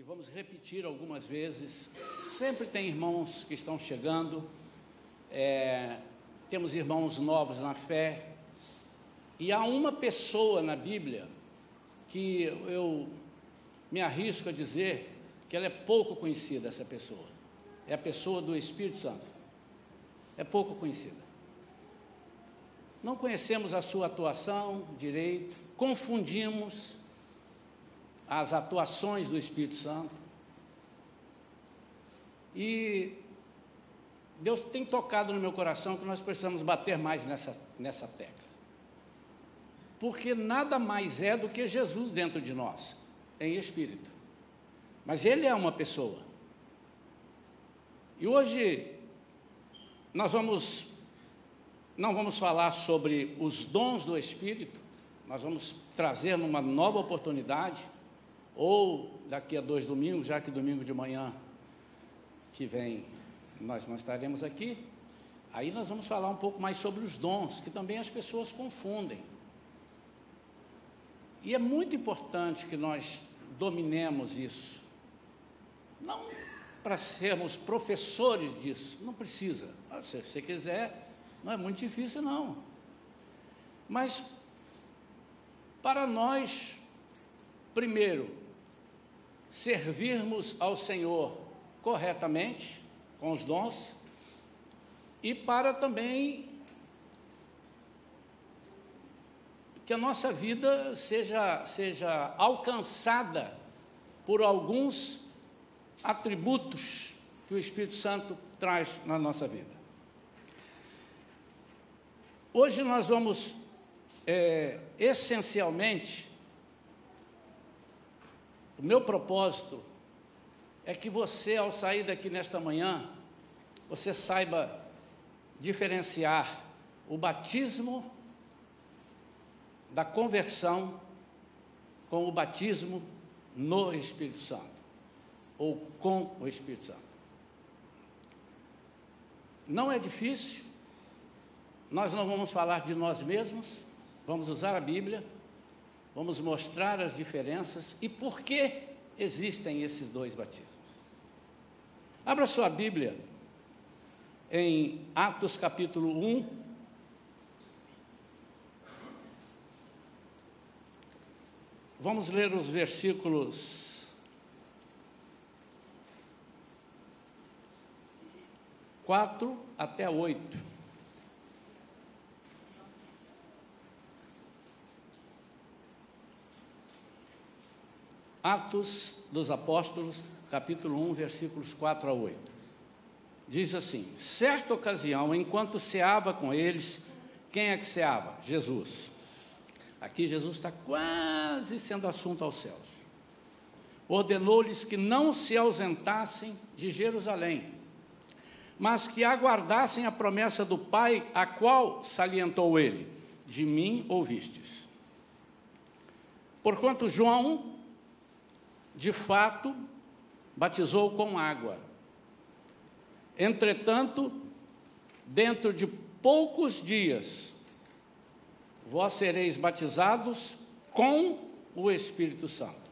e vamos repetir algumas vezes. Sempre tem irmãos que estão chegando, é, temos irmãos novos na fé, e há uma pessoa na Bíblia que eu me arrisco a dizer que ela é pouco conhecida, essa pessoa. É a pessoa do Espírito Santo. É pouco conhecida. Não conhecemos a sua atuação direito, confundimos as atuações do Espírito Santo. E Deus tem tocado no meu coração que nós precisamos bater mais nessa, nessa tecla. Porque nada mais é do que Jesus dentro de nós, em espírito. Mas Ele é uma pessoa. E hoje nós vamos, não vamos falar sobre os dons do Espírito, nós vamos trazer numa nova oportunidade ou daqui a dois domingos, já que domingo de manhã que vem nós não estaremos aqui, aí nós vamos falar um pouco mais sobre os dons, que também as pessoas confundem. E é muito importante que nós dominemos isso. Não para sermos professores disso, não precisa. Ah, se você quiser, não é muito difícil, não. Mas para nós, primeiro, servirmos ao Senhor corretamente, com os dons, e para também que a nossa vida seja, seja alcançada por alguns atributos que o Espírito Santo traz na nossa vida. Hoje nós vamos, é, essencialmente, o meu propósito é que você, ao sair daqui nesta manhã, você saiba diferenciar o batismo da conversão com o batismo no Espírito Santo, ou com o Espírito Santo. Não é difícil, nós não vamos falar de nós mesmos, vamos usar a Bíblia Vamos mostrar as diferenças e por que existem esses dois batismos. Abra sua Bíblia em Atos capítulo 1. Vamos ler os versículos quatro até oito. Atos dos Apóstolos, capítulo 1, versículos 4 a 8. Diz assim: Certa ocasião, enquanto ceava com eles, quem é que ceava? Jesus. Aqui Jesus está quase sendo assunto aos céus. Ordenou-lhes que não se ausentassem de Jerusalém, mas que aguardassem a promessa do Pai, a qual salientou ele: De mim ouvistes. Porquanto João de fato, batizou com água. Entretanto, dentro de poucos dias, vós sereis batizados com o Espírito Santo.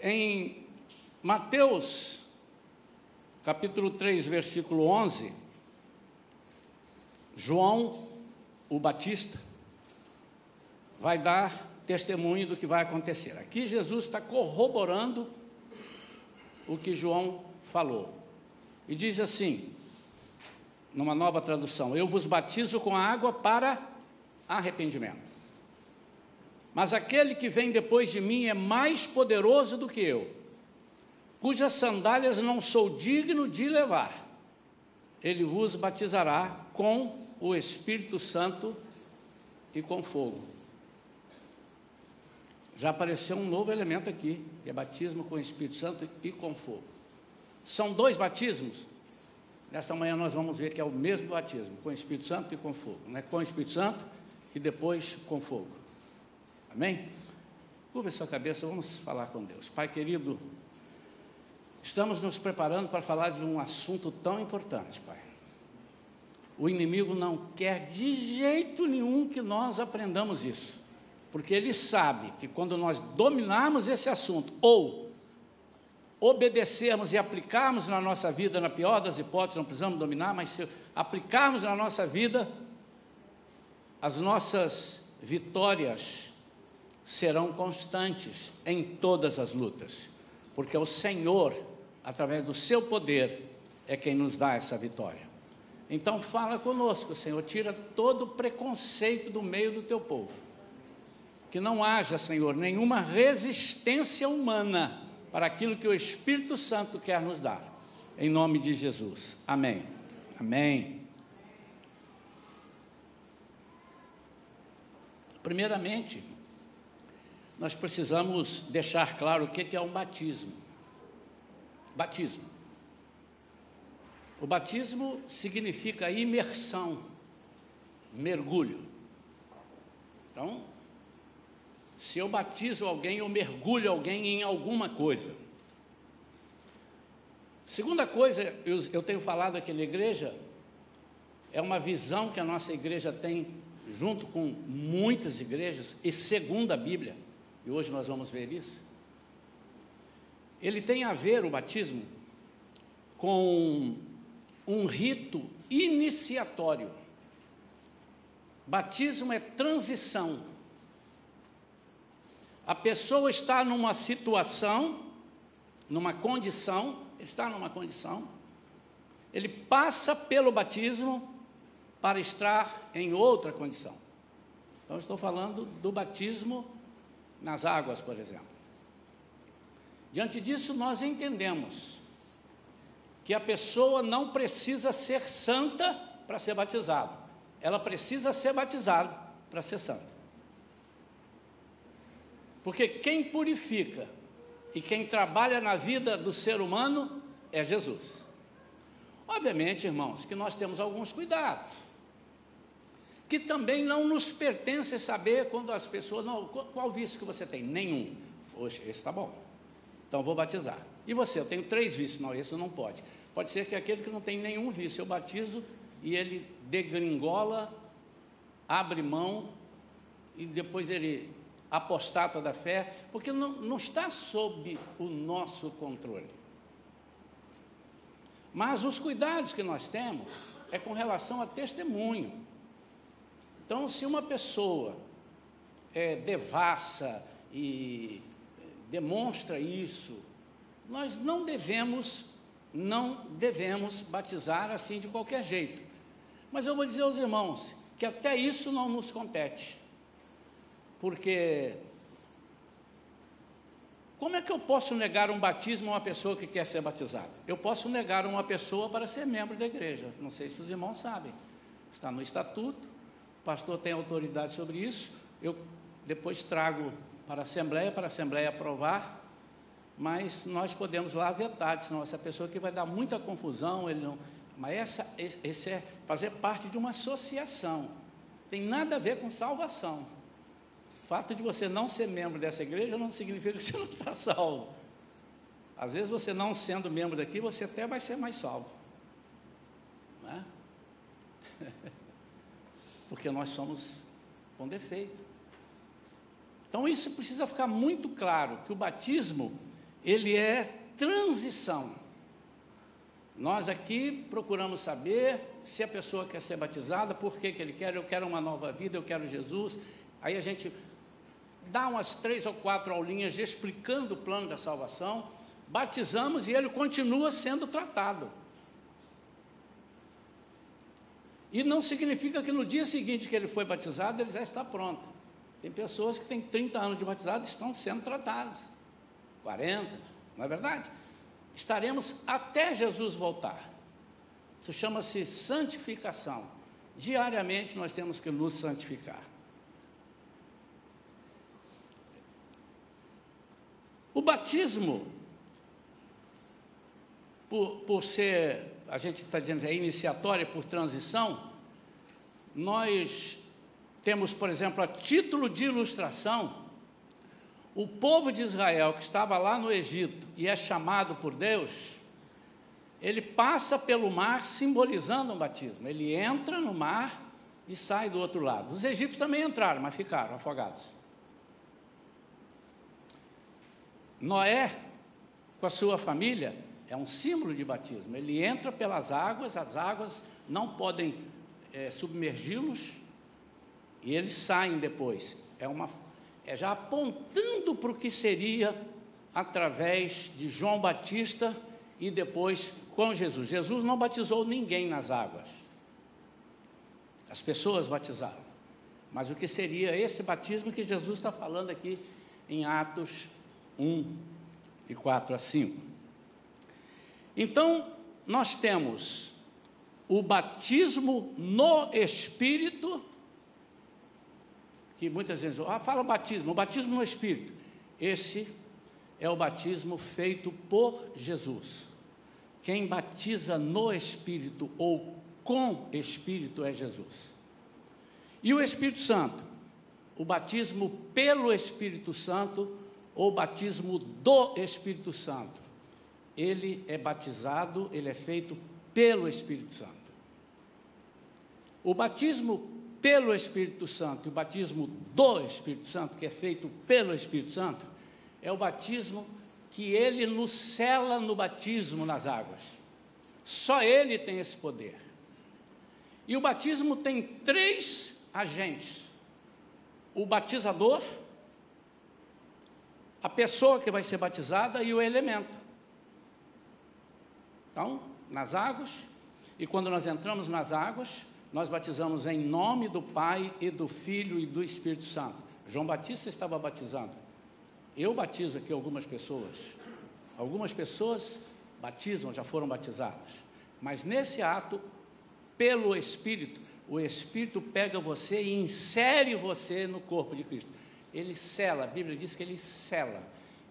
Em Mateus, capítulo 3, versículo 11, João, o Batista, vai dar testemunho do que vai acontecer. Aqui Jesus está corroborando o que João falou. E diz assim, numa nova tradução: Eu vos batizo com água para arrependimento. Mas aquele que vem depois de mim é mais poderoso do que eu, cujas sandálias não sou digno de levar. Ele vos batizará com o Espírito Santo e com fogo já apareceu um novo elemento aqui, que é batismo com o Espírito Santo e com fogo. São dois batismos. Nesta manhã nós vamos ver que é o mesmo batismo, com o Espírito Santo e com fogo. Né? Com o Espírito Santo e depois com fogo. Amém? Curva sua cabeça, vamos falar com Deus. Pai querido, estamos nos preparando para falar de um assunto tão importante, Pai. O inimigo não quer de jeito nenhum que nós aprendamos isso. Porque ele sabe que quando nós dominarmos esse assunto, ou obedecermos e aplicarmos na nossa vida, na pior das hipóteses, não precisamos dominar, mas se aplicarmos na nossa vida, as nossas vitórias serão constantes em todas as lutas, porque o Senhor, através do seu poder, é quem nos dá essa vitória. Então fala conosco, Senhor, tira todo o preconceito do meio do teu povo. Que não haja, Senhor, nenhuma resistência humana para aquilo que o Espírito Santo quer nos dar. Em nome de Jesus. Amém. Amém. Primeiramente, nós precisamos deixar claro o que é um batismo. Batismo. O batismo significa imersão, mergulho. Então, se eu batizo alguém, eu mergulho alguém em alguma coisa. Segunda coisa, eu, eu tenho falado aqui na igreja, é uma visão que a nossa igreja tem, junto com muitas igrejas, e segundo a Bíblia, e hoje nós vamos ver isso. Ele tem a ver, o batismo, com um rito iniciatório. Batismo é transição a pessoa está numa situação, numa condição, ele está numa condição, ele passa pelo batismo para estar em outra condição. Então, estou falando do batismo nas águas, por exemplo. Diante disso, nós entendemos que a pessoa não precisa ser santa para ser batizada, ela precisa ser batizada para ser santa. Porque quem purifica e quem trabalha na vida do ser humano é Jesus. Obviamente, irmãos, que nós temos alguns cuidados, que também não nos pertence saber quando as pessoas, não, qual vício que você tem? Nenhum. Hoje, esse está bom. Então vou batizar. E você, eu tenho três vícios. Não, esse não pode. Pode ser que aquele que não tem nenhum vício, eu batizo e ele degringola, abre mão e depois ele apostata da fé, porque não, não está sob o nosso controle. Mas os cuidados que nós temos é com relação a testemunho. Então, se uma pessoa é, devassa e demonstra isso, nós não devemos, não devemos batizar assim de qualquer jeito. Mas eu vou dizer aos irmãos que até isso não nos compete. Porque como é que eu posso negar um batismo a uma pessoa que quer ser batizada? Eu posso negar uma pessoa para ser membro da igreja. Não sei se os irmãos sabem. Está no estatuto, o pastor tem autoridade sobre isso. Eu depois trago para a Assembleia, para a Assembleia aprovar, mas nós podemos lá vetar, senão essa pessoa que vai dar muita confusão, ele não. Mas essa, esse é fazer parte de uma associação. Tem nada a ver com salvação fato de você não ser membro dessa igreja não significa que você não está salvo. Às vezes você não sendo membro daqui, você até vai ser mais salvo. Né? Porque nós somos com defeito. Então isso precisa ficar muito claro, que o batismo, ele é transição. Nós aqui procuramos saber se a pessoa quer ser batizada, por que, que ele quer, eu quero uma nova vida, eu quero Jesus. Aí a gente dá umas três ou quatro aulinhas explicando o plano da salvação, batizamos e ele continua sendo tratado. E não significa que no dia seguinte que ele foi batizado, ele já está pronto. Tem pessoas que têm 30 anos de batizado e estão sendo tratadas. 40, não é verdade? Estaremos até Jesus voltar. Isso chama-se santificação. Diariamente nós temos que nos santificar. O batismo, por, por ser, a gente está dizendo, é iniciatória por transição, nós temos, por exemplo, a título de ilustração, o povo de Israel que estava lá no Egito e é chamado por Deus, ele passa pelo mar simbolizando um batismo. Ele entra no mar e sai do outro lado. Os egípcios também entraram, mas ficaram afogados. Noé, com a sua família, é um símbolo de batismo. Ele entra pelas águas, as águas não podem é, submergi-los e eles saem depois. É, uma, é já apontando para o que seria através de João Batista e depois com Jesus. Jesus não batizou ninguém nas águas. As pessoas batizaram. Mas o que seria esse batismo que Jesus está falando aqui em Atos 1 e 4 a 5. Então, nós temos o batismo no Espírito, que muitas vezes, ah, fala batismo, o batismo no Espírito. Esse é o batismo feito por Jesus. Quem batiza no Espírito ou com Espírito é Jesus. E o Espírito Santo? O batismo pelo Espírito Santo ou batismo do Espírito Santo. Ele é batizado, ele é feito pelo Espírito Santo. O batismo pelo Espírito Santo e o batismo do Espírito Santo, que é feito pelo Espírito Santo, é o batismo que ele nos cela no batismo nas águas. Só ele tem esse poder. E o batismo tem três agentes: o batizador, a pessoa que vai ser batizada e o elemento. Então, nas águas, e quando nós entramos nas águas, nós batizamos em nome do Pai e do Filho e do Espírito Santo. João Batista estava batizando. Eu batizo aqui algumas pessoas. Algumas pessoas batizam, já foram batizadas. Mas nesse ato, pelo Espírito, o Espírito pega você e insere você no corpo de Cristo. Ele cela, a Bíblia diz que ele cela,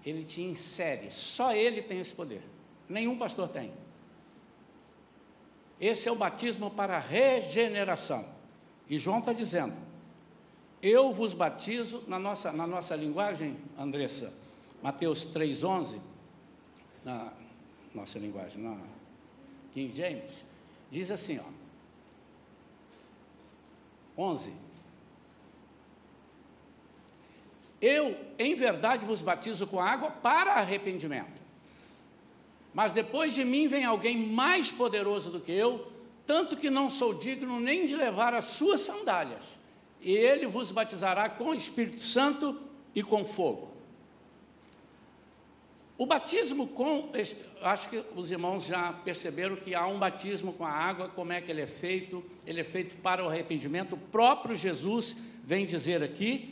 ele te insere. Só ele tem esse poder. Nenhum pastor tem. Esse é o batismo para regeneração. E João está dizendo: Eu vos batizo, na nossa, na nossa linguagem, Andressa, Mateus 3,11, na nossa linguagem, na King James, diz assim: ó, 11. Eu, em verdade, vos batizo com água para arrependimento. Mas depois de mim vem alguém mais poderoso do que eu, tanto que não sou digno nem de levar as suas sandálias. E ele vos batizará com o Espírito Santo e com fogo. O batismo com, acho que os irmãos já perceberam que há um batismo com a água, como é que ele é feito? Ele é feito para o arrependimento. O próprio Jesus vem dizer aqui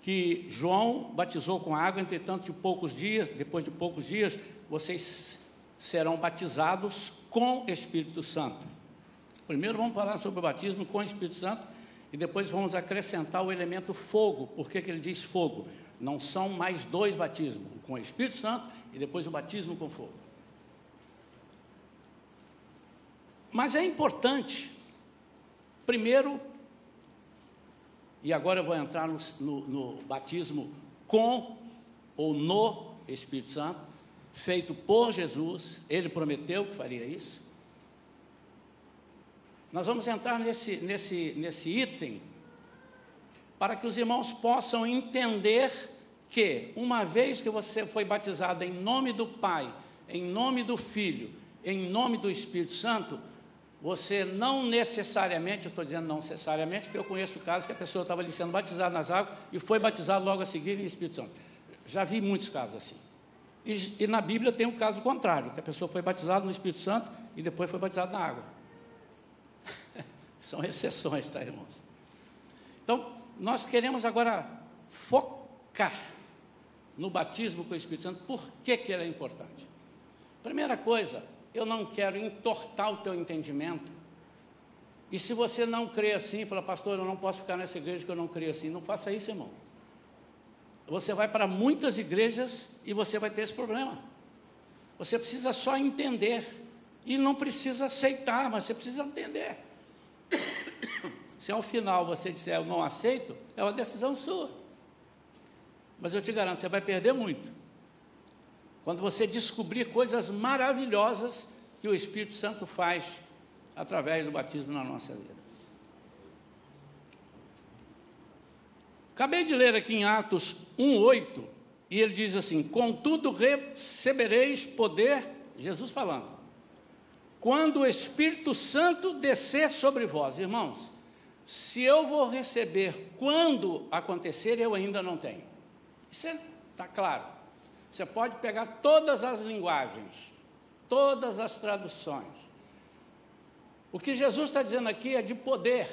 que João batizou com água, entretanto, de poucos dias, depois de poucos dias, vocês serão batizados com Espírito Santo. Primeiro vamos falar sobre o batismo com o Espírito Santo e depois vamos acrescentar o elemento fogo. Por que, que ele diz fogo? Não são mais dois batismos, com o Espírito Santo e depois o batismo com fogo. Mas é importante, primeiro, e agora eu vou entrar no, no, no batismo com ou no Espírito Santo, feito por Jesus, ele prometeu que faria isso. Nós vamos entrar nesse, nesse, nesse item para que os irmãos possam entender que, uma vez que você foi batizado em nome do Pai, em nome do Filho, em nome do Espírito Santo, você não necessariamente, eu estou dizendo não necessariamente, porque eu conheço casos que a pessoa estava ali sendo batizada nas águas e foi batizado logo a seguir em Espírito Santo. Já vi muitos casos assim. E, e na Bíblia tem o um caso contrário, que a pessoa foi batizada no Espírito Santo e depois foi batizada na água. São exceções, tá, irmãos? Então, nós queremos agora focar no batismo com o Espírito Santo. Por que, que ele é importante? Primeira coisa, eu não quero entortar o teu entendimento. E se você não crê assim, fala, pastor, eu não posso ficar nessa igreja que eu não creio assim. Não faça isso, irmão. Você vai para muitas igrejas e você vai ter esse problema. Você precisa só entender. E não precisa aceitar, mas você precisa entender. Se ao final você disser eu não aceito, é uma decisão sua. Mas eu te garanto, você vai perder muito. Quando você descobrir coisas maravilhosas que o Espírito Santo faz através do batismo na nossa vida. Acabei de ler aqui em Atos 1:8 E ele diz assim: Contudo, recebereis poder, Jesus falando, quando o Espírito Santo descer sobre vós. Irmãos, se eu vou receber quando acontecer, eu ainda não tenho. Isso está é, claro. Você pode pegar todas as linguagens, todas as traduções. O que Jesus está dizendo aqui é de poder,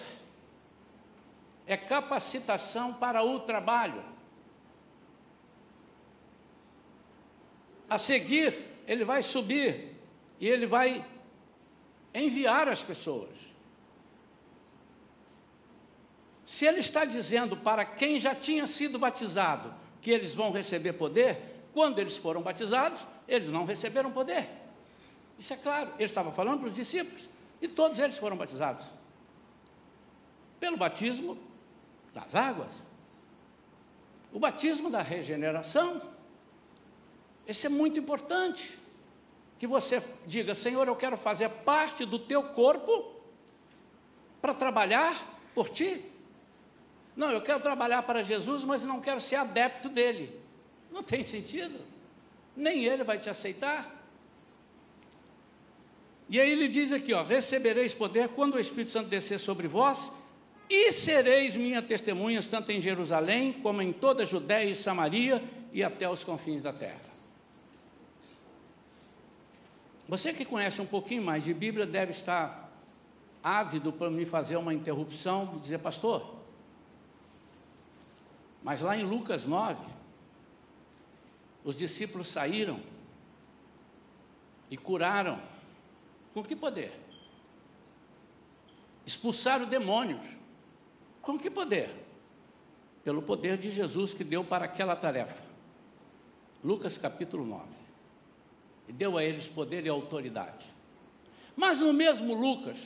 é capacitação para o trabalho. A seguir, ele vai subir e ele vai enviar as pessoas. Se ele está dizendo para quem já tinha sido batizado que eles vão receber poder, quando eles foram batizados, eles não receberam poder. Isso é claro, ele estava falando para os discípulos, e todos eles foram batizados pelo batismo das águas, o batismo da regeneração. Esse é muito importante. Que você diga, Senhor, eu quero fazer parte do teu corpo para trabalhar por ti. Não, eu quero trabalhar para Jesus, mas não quero ser adepto dele. Não tem sentido. Nem ele vai te aceitar. E aí ele diz aqui, ó, recebereis poder quando o Espírito Santo descer sobre vós, e sereis minhas testemunhas tanto em Jerusalém como em toda a Judéia e Samaria e até os confins da terra. Você que conhece um pouquinho mais de Bíblia deve estar ávido para me fazer uma interrupção e dizer, pastor, mas lá em Lucas 9, os discípulos saíram e curaram com que poder? Expulsaram demônios. Com que poder? Pelo poder de Jesus que deu para aquela tarefa. Lucas capítulo 9. E deu a eles poder e autoridade. Mas no mesmo Lucas,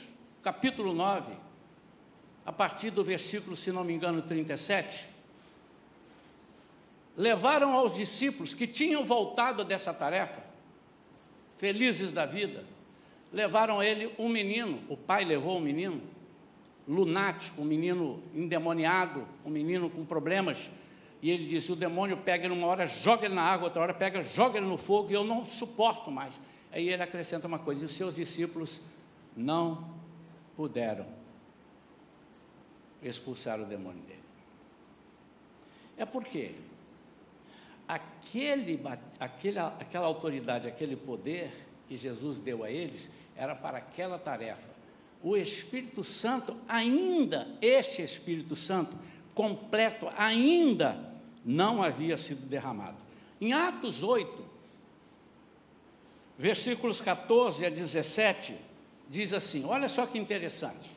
capítulo 9, a partir do versículo, se não me engano, 37, levaram aos discípulos que tinham voltado dessa tarefa, felizes da vida, levaram ele um menino, o pai levou um menino, lunático, um menino endemoniado, um menino com problemas, e ele disse: o demônio pega ele uma hora, joga ele na água, outra hora pega, joga ele no fogo, e eu não suporto mais. Aí ele acrescenta uma coisa: e os seus discípulos não puderam expulsar o demônio dele. É porque aquele, aquele, aquela autoridade, aquele poder que Jesus deu a eles, era para aquela tarefa. O Espírito Santo, ainda, este Espírito Santo, completo, ainda não havia sido derramado. Em Atos 8, versículos 14 a 17, diz assim: olha só que interessante.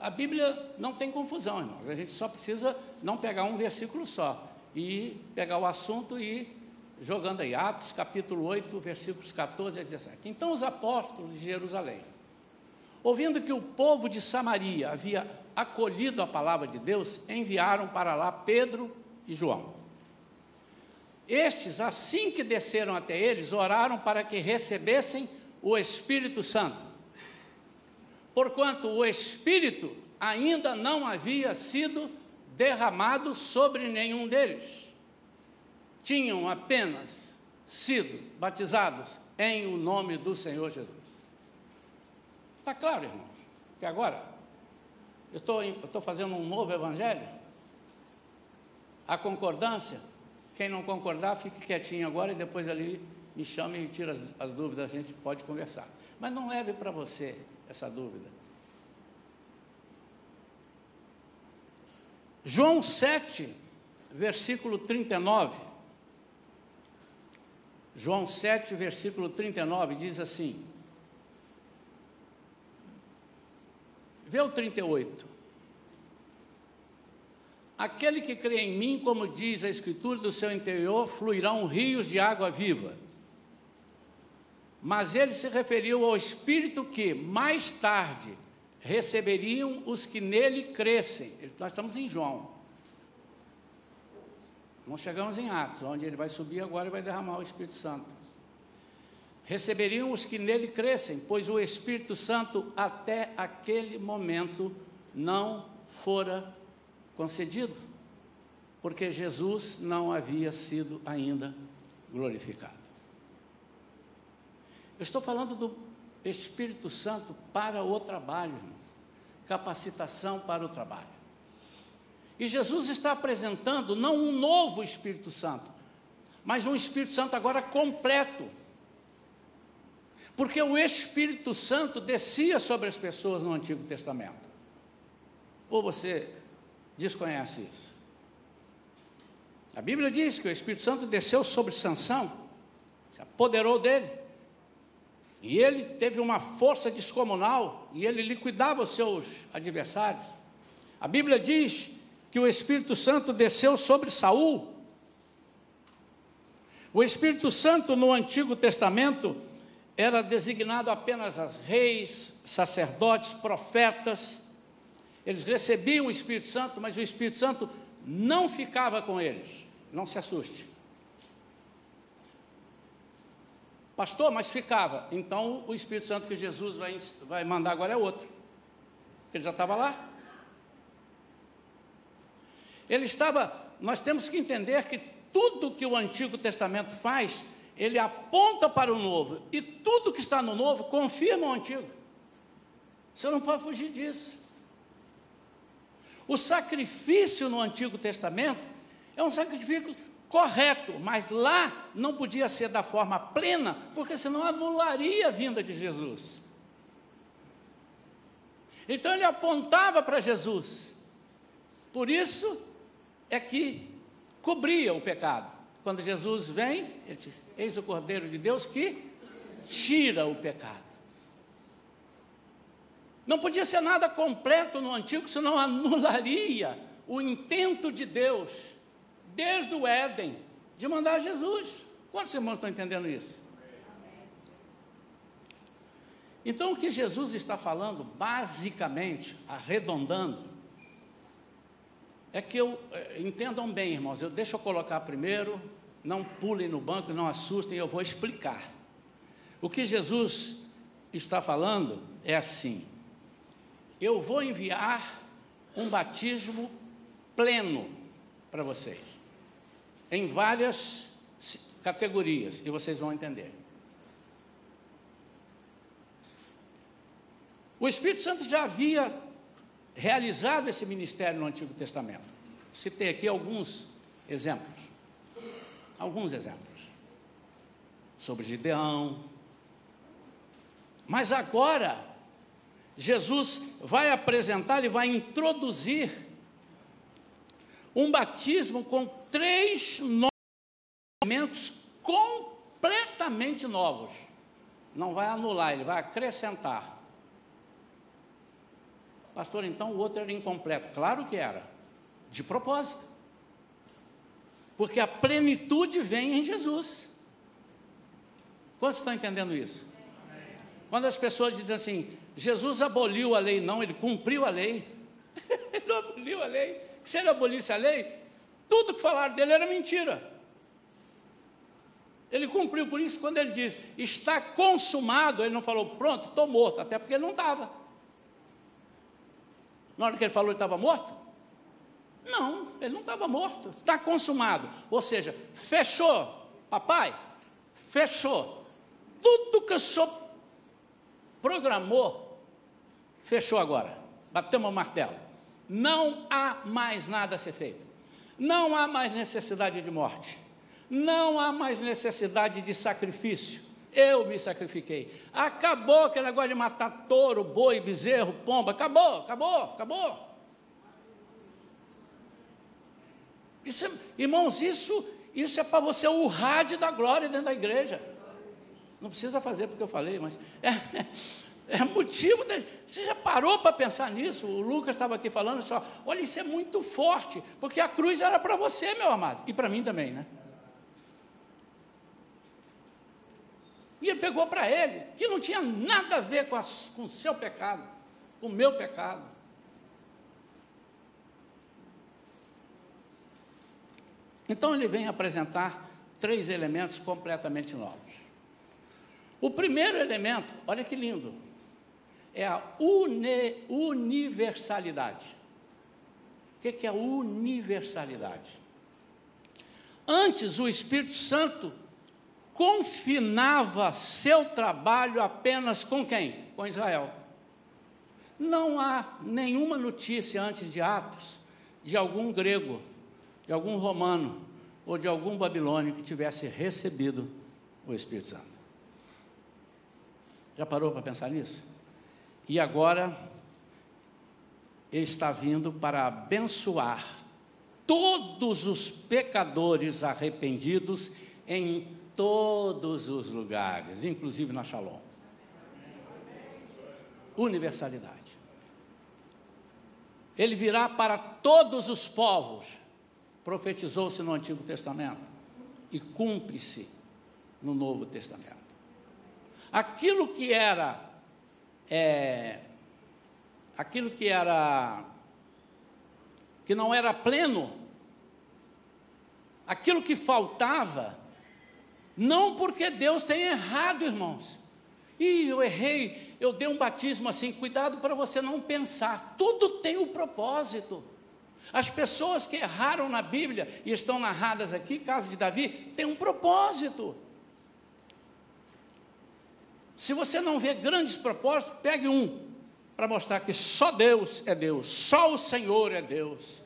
A Bíblia não tem confusão, irmãos. A gente só precisa não pegar um versículo só e pegar o assunto e jogando aí, Atos capítulo 8, versículos 14 a 17. Então os apóstolos de Jerusalém, ouvindo que o povo de Samaria havia acolhido a palavra de Deus, enviaram para lá Pedro e João. Estes, assim que desceram até eles, oraram para que recebessem o Espírito Santo. Porquanto o Espírito ainda não havia sido derramado sobre nenhum deles tinham apenas sido batizados em o nome do Senhor Jesus. Está claro, irmãos? Que agora eu estou, fazendo um novo evangelho. A concordância, quem não concordar, fique quietinho agora e depois ali me chame e tira as, as dúvidas, a gente pode conversar. Mas não leve para você essa dúvida. João 7, versículo 39. João 7, versículo 39 diz assim: Vê o 38. Aquele que crê em mim, como diz a Escritura, do seu interior fluirão rios de água viva. Mas ele se referiu ao Espírito que, mais tarde, receberiam os que nele crescem. Nós estamos em João. Não chegamos em Atos, onde ele vai subir agora e vai derramar o Espírito Santo. Receberiam os que nele crescem, pois o Espírito Santo até aquele momento não fora concedido. porque Jesus não havia sido ainda glorificado. Eu estou falando do Espírito Santo para o trabalho, capacitação para o trabalho. E Jesus está apresentando não um novo Espírito Santo, mas um Espírito Santo agora completo. Porque o Espírito Santo descia sobre as pessoas no Antigo Testamento. Ou você desconhece isso? A Bíblia diz que o Espírito Santo desceu sobre Sansão, se apoderou dele. E ele teve uma força descomunal e ele liquidava os seus adversários. A Bíblia diz que o Espírito Santo desceu sobre Saul. O Espírito Santo no Antigo Testamento era designado apenas a reis, sacerdotes, profetas. Eles recebiam o Espírito Santo, mas o Espírito Santo não ficava com eles. Não se assuste. Pastor, mas ficava. Então o Espírito Santo que Jesus vai, vai mandar agora é outro. Ele já estava lá. Ele estava. Nós temos que entender que tudo que o Antigo Testamento faz, ele aponta para o novo. E tudo que está no novo confirma o antigo. Você não pode fugir disso. O sacrifício no Antigo Testamento é um sacrifício correto, mas lá não podia ser da forma plena, porque senão anularia a vinda de Jesus. Então ele apontava para Jesus. Por isso é que cobria o pecado. Quando Jesus vem, ele diz: Eis o Cordeiro de Deus que tira o pecado. Não podia ser nada completo no antigo, senão anularia o intento de Deus desde o Éden, de mandar Jesus. Quantos irmãos estão entendendo isso? Então, o que Jesus está falando, basicamente, arredondando, é que eu, eh, entendam bem, irmãos, eu, deixa eu colocar primeiro, não pulem no banco, não assustem, eu vou explicar. O que Jesus está falando é assim: eu vou enviar um batismo pleno para vocês em várias categorias, e vocês vão entender. O Espírito Santo já havia realizado esse ministério no Antigo Testamento. Citei aqui alguns exemplos. Alguns exemplos. Sobre Gideão. Mas agora, Jesus vai apresentar e vai introduzir um batismo com três elementos completamente novos. Não vai anular, ele vai acrescentar. Pastor, então o outro era incompleto. Claro que era, de propósito. Porque a plenitude vem em Jesus. Quantos estão entendendo isso? Quando as pessoas dizem assim, Jesus aboliu a lei, não, ele cumpriu a lei. ele não aboliu a lei, se ele abolisse a lei, tudo que falaram dele era mentira. Ele cumpriu, por isso, quando ele diz está consumado, ele não falou pronto, estou morto, até porque ele não estava. Na hora que ele falou, ele estava morto? Não, ele não estava morto, está consumado. Ou seja, fechou, papai, fechou. Tudo que o senhor programou, fechou agora. Batemos o martelo. Não há mais nada a ser feito. Não há mais necessidade de morte. Não há mais necessidade de sacrifício. Eu me sacrifiquei. Acabou aquele negócio de matar touro, boi, bezerro, pomba. Acabou, acabou, acabou. Isso é, irmãos, isso, isso é para você urrar de da glória dentro da igreja. Não precisa fazer porque eu falei, mas é, é motivo. De, você já parou para pensar nisso? O Lucas estava aqui falando só. Olha, isso é muito forte, porque a cruz era para você, meu amado, e para mim também, né? E ele pegou para ele, que não tinha nada a ver com, com o seu pecado, com o meu pecado. Então ele vem apresentar três elementos completamente novos. O primeiro elemento, olha que lindo, é a uni universalidade. O que é a universalidade? Antes, o Espírito Santo confinava seu trabalho apenas com quem? Com Israel. Não há nenhuma notícia antes de Atos de algum grego, de algum romano ou de algum babilônio que tivesse recebido o Espírito Santo. Já parou para pensar nisso? E agora ele está vindo para abençoar todos os pecadores arrependidos em todos os lugares, inclusive na Shalom. Universalidade. Ele virá para todos os povos, profetizou-se no Antigo Testamento e cumpre-se no Novo Testamento. Aquilo que era, é, aquilo que era, que não era pleno, aquilo que faltava, não porque Deus tenha errado, irmãos. E eu errei, eu dei um batismo assim, cuidado para você não pensar. Tudo tem um propósito. As pessoas que erraram na Bíblia e estão narradas aqui, caso de Davi, tem um propósito. Se você não vê grandes propósitos, pegue um para mostrar que só Deus é Deus, só o Senhor é Deus.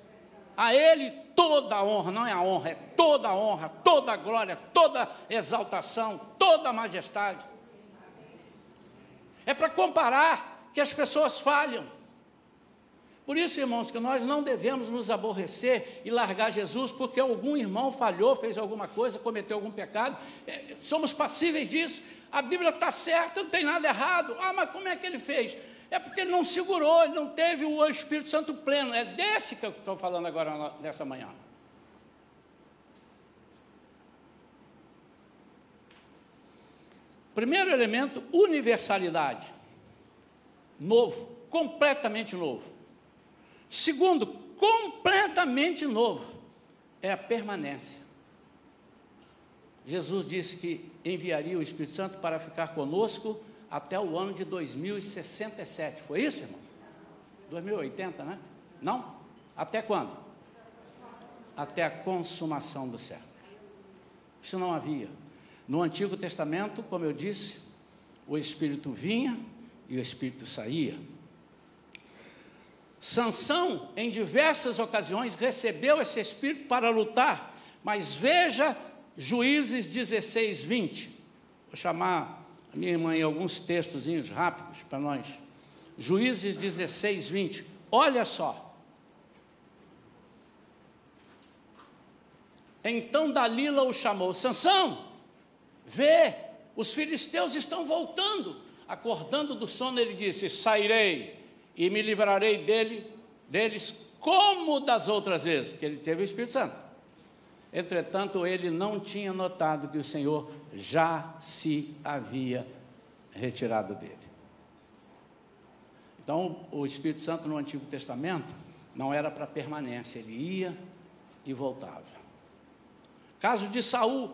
A Ele toda a honra, não é a honra, é toda a honra, toda a glória, toda a exaltação, toda a majestade. É para comparar que as pessoas falham. Por isso, irmãos, que nós não devemos nos aborrecer e largar Jesus porque algum irmão falhou, fez alguma coisa, cometeu algum pecado. É, somos passíveis disso. A Bíblia está certa, não tem nada errado. Ah, mas como é que ele fez? É porque ele não segurou, ele não teve o Espírito Santo pleno. É desse que eu estou falando agora nessa manhã. Primeiro elemento, universalidade. Novo, completamente novo. Segundo, completamente novo, é a permanência. Jesus disse que enviaria o Espírito Santo para ficar conosco até o ano de 2067. Foi isso, irmão? 2080, né? Não? Até quando? Até a consumação do século. Isso não havia. No Antigo Testamento, como eu disse, o Espírito vinha e o Espírito saía. Sansão, em diversas ocasiões, recebeu esse Espírito para lutar, mas veja Juízes 16, 20. Vou chamar a minha irmã em alguns textos rápidos para nós. Juízes 16, 20. Olha só. Então Dalila o chamou: Sansão, vê, os filisteus estão voltando. Acordando do sono, ele disse: Sairei e me livrarei dele, deles como das outras vezes, que ele teve o Espírito Santo. Entretanto, ele não tinha notado que o Senhor já se havia retirado dele. Então, o Espírito Santo no Antigo Testamento não era para permanência, ele ia e voltava. Caso de Saul.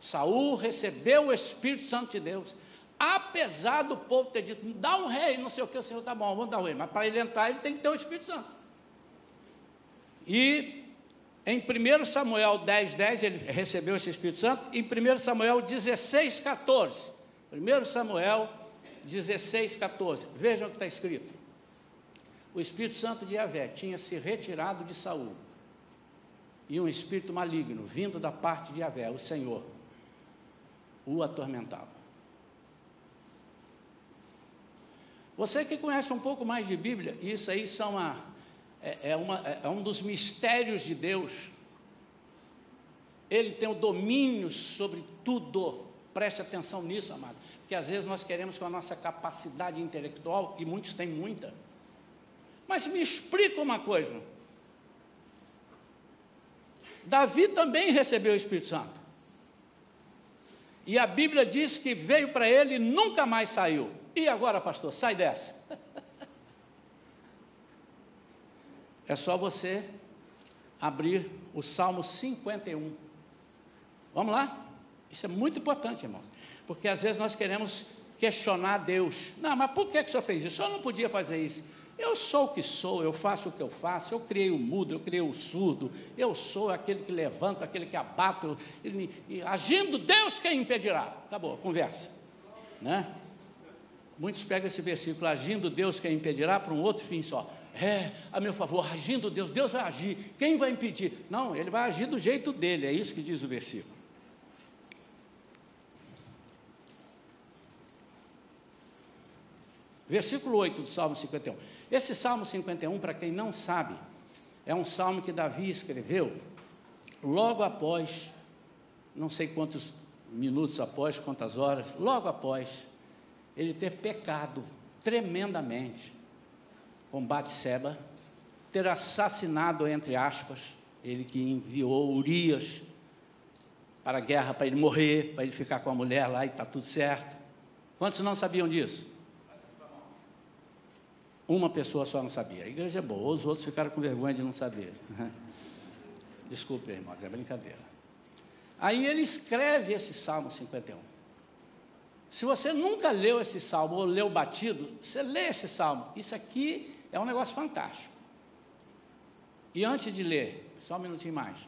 Saul recebeu o Espírito Santo de Deus, apesar do povo ter dito, dá um rei, não sei o que, o Senhor está bom, vamos dar um rei, mas para ele entrar ele tem que ter o Espírito Santo. E em 1 Samuel 10, 10, ele recebeu esse Espírito Santo. Em 1 Samuel 16, 14. 1 Samuel 16, 14. Vejam o que está escrito. O Espírito Santo de Yahvé tinha se retirado de Saul. E um espírito maligno, vindo da parte de Yahvé, o Senhor, o atormentava. Você que conhece um pouco mais de Bíblia, isso aí são a é, é, uma, é, é um dos mistérios de Deus. Ele tem o domínio sobre tudo. Preste atenção nisso, amado. Porque às vezes nós queremos com a nossa capacidade intelectual, e muitos têm muita. Mas me explica uma coisa. Davi também recebeu o Espírito Santo. E a Bíblia diz que veio para ele e nunca mais saiu. E agora, pastor, sai dessa. É só você abrir o Salmo 51. Vamos lá? Isso é muito importante, irmãos. Porque às vezes nós queremos questionar Deus. Não, mas por que, que o senhor fez isso? O senhor não podia fazer isso. Eu sou o que sou, eu faço o que eu faço, eu criei o mudo, eu criei o surdo, eu sou aquele que levanta, aquele que abato, agindo Deus quem impedirá. Acabou, conversa. Né? Muitos pegam esse versículo, agindo Deus quem impedirá, para um outro fim só. É, a meu favor, agindo Deus, Deus vai agir, quem vai impedir? Não, ele vai agir do jeito dele, é isso que diz o versículo. Versículo 8 do Salmo 51. Esse Salmo 51, para quem não sabe, é um salmo que Davi escreveu logo após, não sei quantos minutos após, quantas horas, logo após ele ter pecado tremendamente com Batseba, ter assassinado, entre aspas, ele que enviou Urias para a guerra, para ele morrer, para ele ficar com a mulher lá e está tudo certo. Quantos não sabiam disso? Uma pessoa só não sabia. A igreja é boa, os outros ficaram com vergonha de não saber. Desculpe, irmãos, é brincadeira. Aí ele escreve esse Salmo 51. Se você nunca leu esse salmo ou leu batido, você lê esse salmo. Isso aqui é um negócio fantástico. E antes de ler, só um minutinho mais.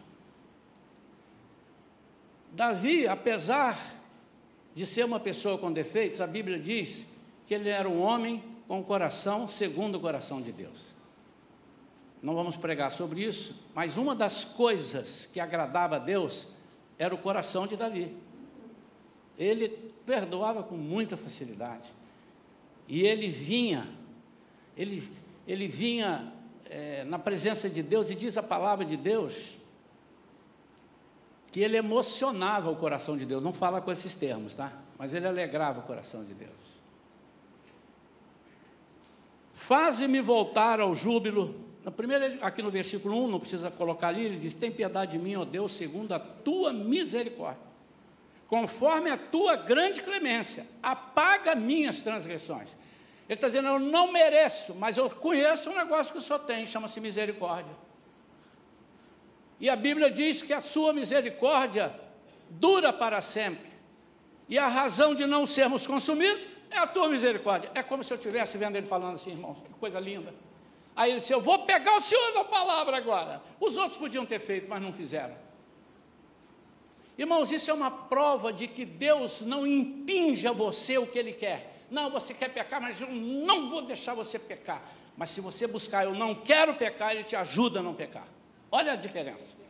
Davi, apesar de ser uma pessoa com defeitos, a Bíblia diz que ele era um homem com o coração segundo o coração de Deus. Não vamos pregar sobre isso, mas uma das coisas que agradava a Deus era o coração de Davi. Ele perdoava com muita facilidade. E ele vinha, ele, ele vinha é, na presença de Deus, e diz a palavra de Deus, que ele emocionava o coração de Deus, não fala com esses termos, tá? Mas ele alegrava o coração de Deus. Faze-me voltar ao júbilo. Na primeira, aqui no versículo 1, não precisa colocar ali, ele diz: Tem piedade de mim, ó Deus, segundo a tua misericórdia, conforme a tua grande clemência, apaga minhas transgressões. Ele está dizendo: Eu não mereço, mas eu conheço um negócio que o Senhor tem, chama-se misericórdia. E a Bíblia diz que a sua misericórdia dura para sempre. E a razão de não sermos consumidos é a tua misericórdia. É como se eu estivesse vendo ele falando assim, irmãos, que coisa linda. Aí ele disse: Eu vou pegar o Senhor na palavra agora. Os outros podiam ter feito, mas não fizeram. Irmãos, isso é uma prova de que Deus não impinge a você o que Ele quer. Não, você quer pecar, mas eu não vou deixar você pecar. Mas se você buscar, eu não quero pecar, Ele te ajuda a não pecar. Olha a diferença.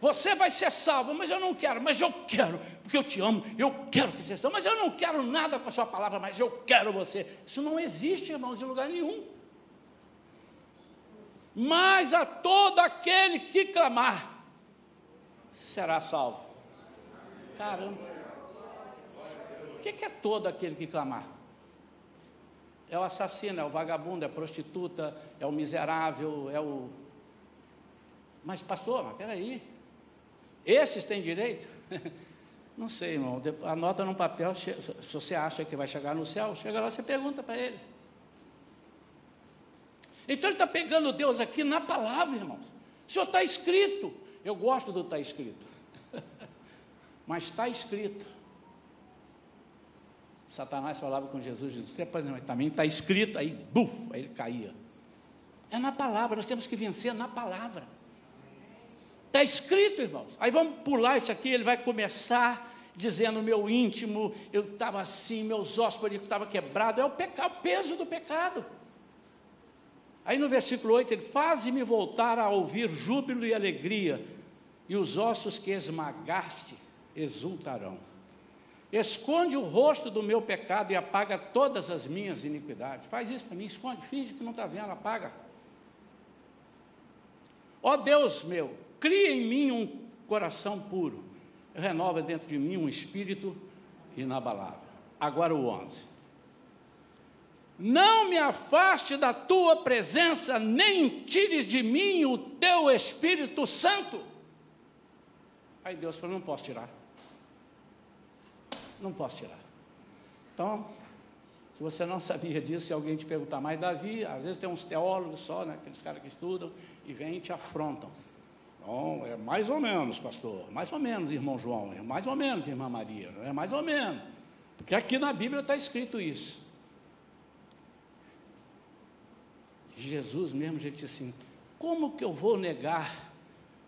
Você vai ser salvo, mas eu não quero, mas eu quero, porque eu te amo, eu quero que você seja mas eu não quero nada com a sua palavra, mas eu quero você. Isso não existe, irmãos, em lugar nenhum. Mas a todo aquele que clamar, será salvo. Caramba. O que é todo aquele que clamar? É o assassino, é o vagabundo, é a prostituta, é o miserável, é o. Mas, pastor, mas peraí. Esses têm direito? Não sei, irmão. Anota num papel, se você acha que vai chegar no céu, chega lá, você pergunta para ele. Então ele está pegando Deus aqui na palavra, irmãos. O Senhor está escrito. Eu gosto do está escrito. Mas está escrito. Satanás falava com Jesus, Jesus, mas também está escrito, aí, buf, aí ele caía. É na palavra, nós temos que vencer na palavra. Está escrito, irmãos. Aí vamos pular isso aqui, ele vai começar dizendo: meu íntimo, eu estava assim, meus ossos estavam quebrados. É o, pecado, o peso do pecado. Aí no versículo 8 ele faze-me voltar a ouvir júbilo e alegria, e os ossos que esmagaste exultarão. Esconde o rosto do meu pecado e apaga todas as minhas iniquidades. Faz isso para mim, esconde, finge que não está vendo, apaga. Ó Deus meu, cria em mim um coração puro, renova dentro de mim um espírito inabalável. Agora o 11. Não me afaste da tua presença, nem tires de mim o teu Espírito Santo. Aí Deus falou: não posso tirar. Não posso tirar. Então, se você não sabia disso, se alguém te perguntar, mas Davi, às vezes tem uns teólogos só, né, aqueles caras que estudam, e vêm e te afrontam. Não, é mais ou menos, pastor. Mais ou menos, irmão João. É mais ou menos, irmã Maria. É mais ou menos. Porque aqui na Bíblia está escrito isso. Jesus mesmo já disse assim: como que eu vou negar?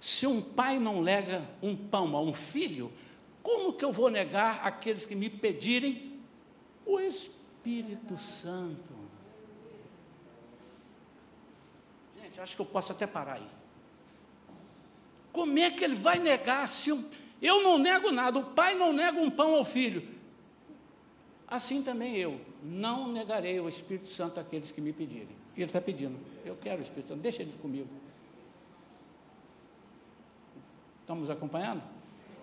Se um pai não lega um pão a um filho, como que eu vou negar aqueles que me pedirem o Espírito Santo? Gente, acho que eu posso até parar aí. Como é que ele vai negar se eu, eu não nego nada, o pai não nega um pão ao filho? Assim também eu não negarei o Espírito Santo àqueles que me pedirem. Ele está pedindo, eu quero o Espírito Santo, deixa ele comigo. Estamos acompanhando?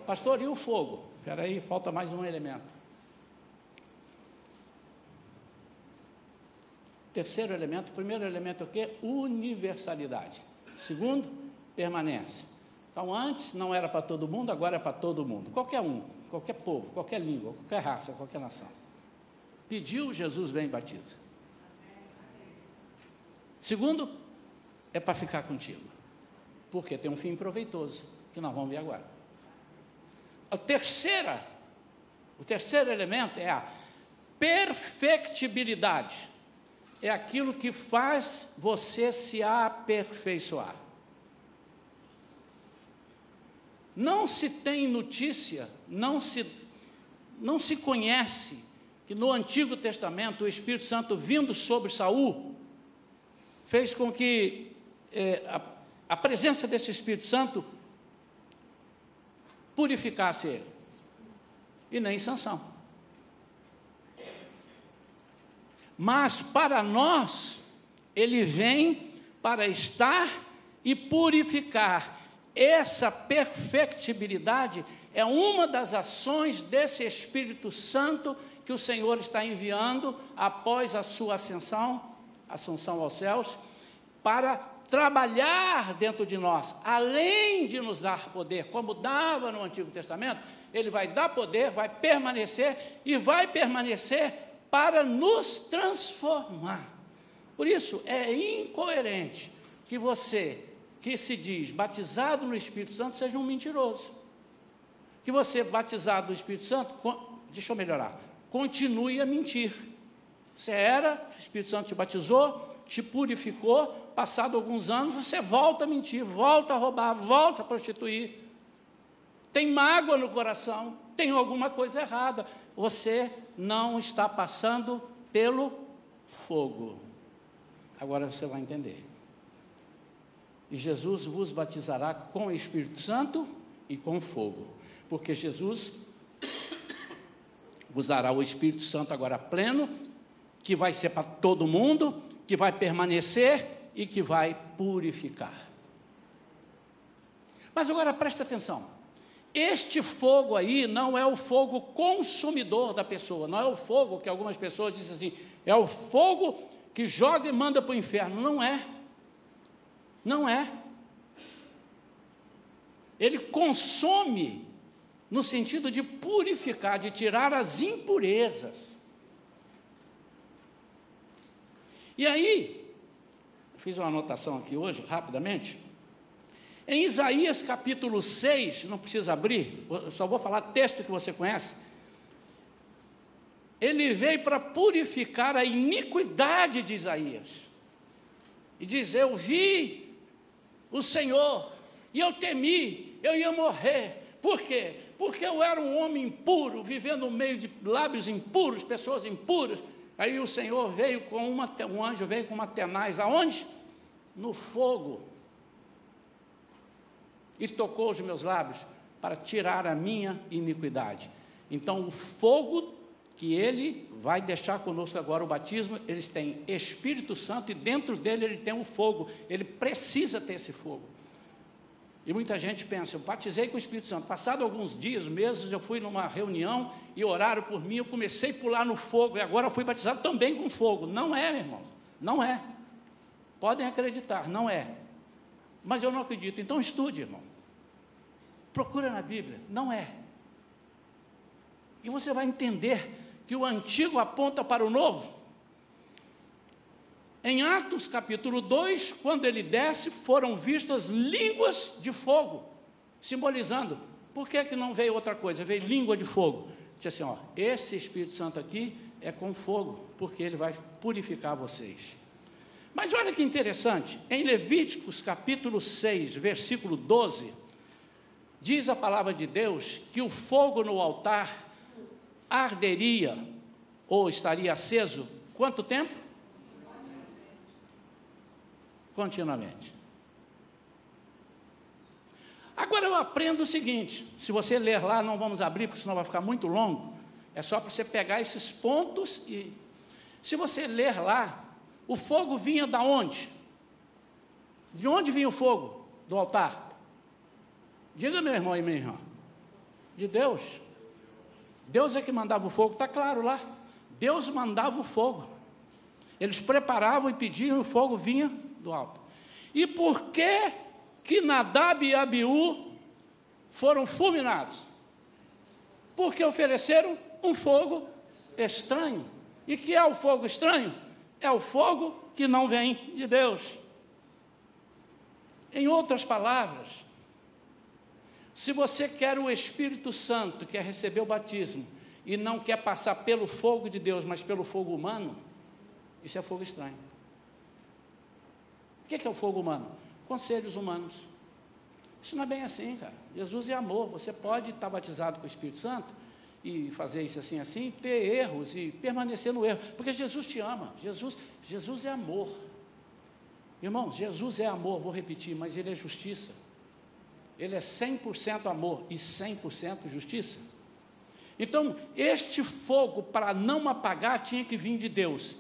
Pastor, e o fogo? Espera aí, falta mais um elemento. Terceiro elemento, primeiro elemento é o quê? Universalidade. Segundo, permanência. Então, antes não era para todo mundo, agora é para todo mundo. Qualquer um, qualquer povo, qualquer língua, qualquer raça, qualquer nação. Pediu, Jesus vem e batiza. Segundo, é para ficar contigo. Porque tem um fim proveitoso, que nós vamos ver agora. A terceira, o terceiro elemento é a perfectibilidade. É aquilo que faz você se aperfeiçoar. Não se tem notícia, não se, não se conhece que no Antigo Testamento o Espírito Santo vindo sobre Saul fez com que é, a, a presença desse Espírito Santo purificasse ele. E nem sanção. Mas para nós, ele vem para estar e purificar essa perfectibilidade é uma das ações desse Espírito Santo que o Senhor está enviando após a sua ascensão, ascensão aos céus, para trabalhar dentro de nós, além de nos dar poder, como dava no Antigo Testamento, ele vai dar poder, vai permanecer e vai permanecer para nos transformar. Por isso, é incoerente que você que se diz batizado no Espírito Santo seja um mentiroso. Que você, batizado no Espírito Santo, deixa eu melhorar, continue a mentir. Você era, o Espírito Santo te batizou, te purificou, passado alguns anos, você volta a mentir, volta a roubar, volta a prostituir. Tem mágoa no coração, tem alguma coisa errada. Você não está passando pelo fogo. Agora você vai entender. E Jesus vos batizará com o Espírito Santo e com fogo, porque Jesus vos dará o Espírito Santo agora pleno, que vai ser para todo mundo, que vai permanecer e que vai purificar. Mas agora preste atenção. Este fogo aí não é o fogo consumidor da pessoa, não é o fogo que algumas pessoas dizem assim, é o fogo que joga e manda para o inferno. Não é. Não é. Ele consome no sentido de purificar, de tirar as impurezas. E aí, fiz uma anotação aqui hoje, rapidamente. Em Isaías capítulo 6, não precisa abrir, só vou falar texto que você conhece. Ele veio para purificar a iniquidade de Isaías. E diz: Eu vi o Senhor, e eu temi, eu ia morrer. Por quê? Porque eu era um homem impuro, vivendo no meio de lábios impuros, pessoas impuras. Aí o Senhor veio com uma, um anjo veio com uma tenaz, aonde? No fogo. E tocou os meus lábios para tirar a minha iniquidade. Então, o fogo que ele vai deixar conosco agora o batismo, eles têm Espírito Santo e dentro dele ele tem um fogo, ele precisa ter esse fogo. E muita gente pensa, eu batizei com o Espírito Santo. Passado alguns dias, meses, eu fui numa reunião e oraram por mim, eu comecei a pular no fogo e agora fui batizado também com fogo. Não é, meu irmão, não é. Podem acreditar, não é. Mas eu não acredito, então estude, irmão. Procura na Bíblia, não é. E você vai entender que o antigo aponta para o novo. Em Atos capítulo 2, quando ele desce, foram vistas línguas de fogo, simbolizando. Por que, que não veio outra coisa? Veio língua de fogo. Diz assim: ó, esse Espírito Santo aqui é com fogo, porque ele vai purificar vocês. Mas olha que interessante, em Levíticos capítulo 6, versículo 12, diz a palavra de Deus que o fogo no altar arderia ou estaria aceso quanto tempo? Continuamente. Agora eu aprendo o seguinte: se você ler lá, não vamos abrir, porque senão vai ficar muito longo. É só para você pegar esses pontos e. Se você ler lá, o fogo vinha da onde? De onde vinha o fogo do altar? Diga, meu irmão e minha irmã. De Deus. Deus é que mandava o fogo, está claro lá. Deus mandava o fogo. Eles preparavam e pediam, e o fogo vinha do alto. E por que que Nadab e Abiú foram fulminados? Porque ofereceram um fogo estranho. E que é o fogo estranho? é o fogo que não vem de Deus. Em outras palavras, se você quer o Espírito Santo, quer receber o batismo, e não quer passar pelo fogo de Deus, mas pelo fogo humano, isso é fogo estranho. O que é o fogo humano? Conselhos humanos. Isso não é bem assim, cara. Jesus é amor. Você pode estar batizado com o Espírito Santo e fazer isso assim, assim, ter erros e permanecer no erro, porque Jesus te ama, Jesus, Jesus é amor. Irmãos, Jesus é amor, vou repetir, mas Ele é justiça. Ele é 100% amor e 100% justiça. Então, este fogo, para não apagar, tinha que vir de Deus.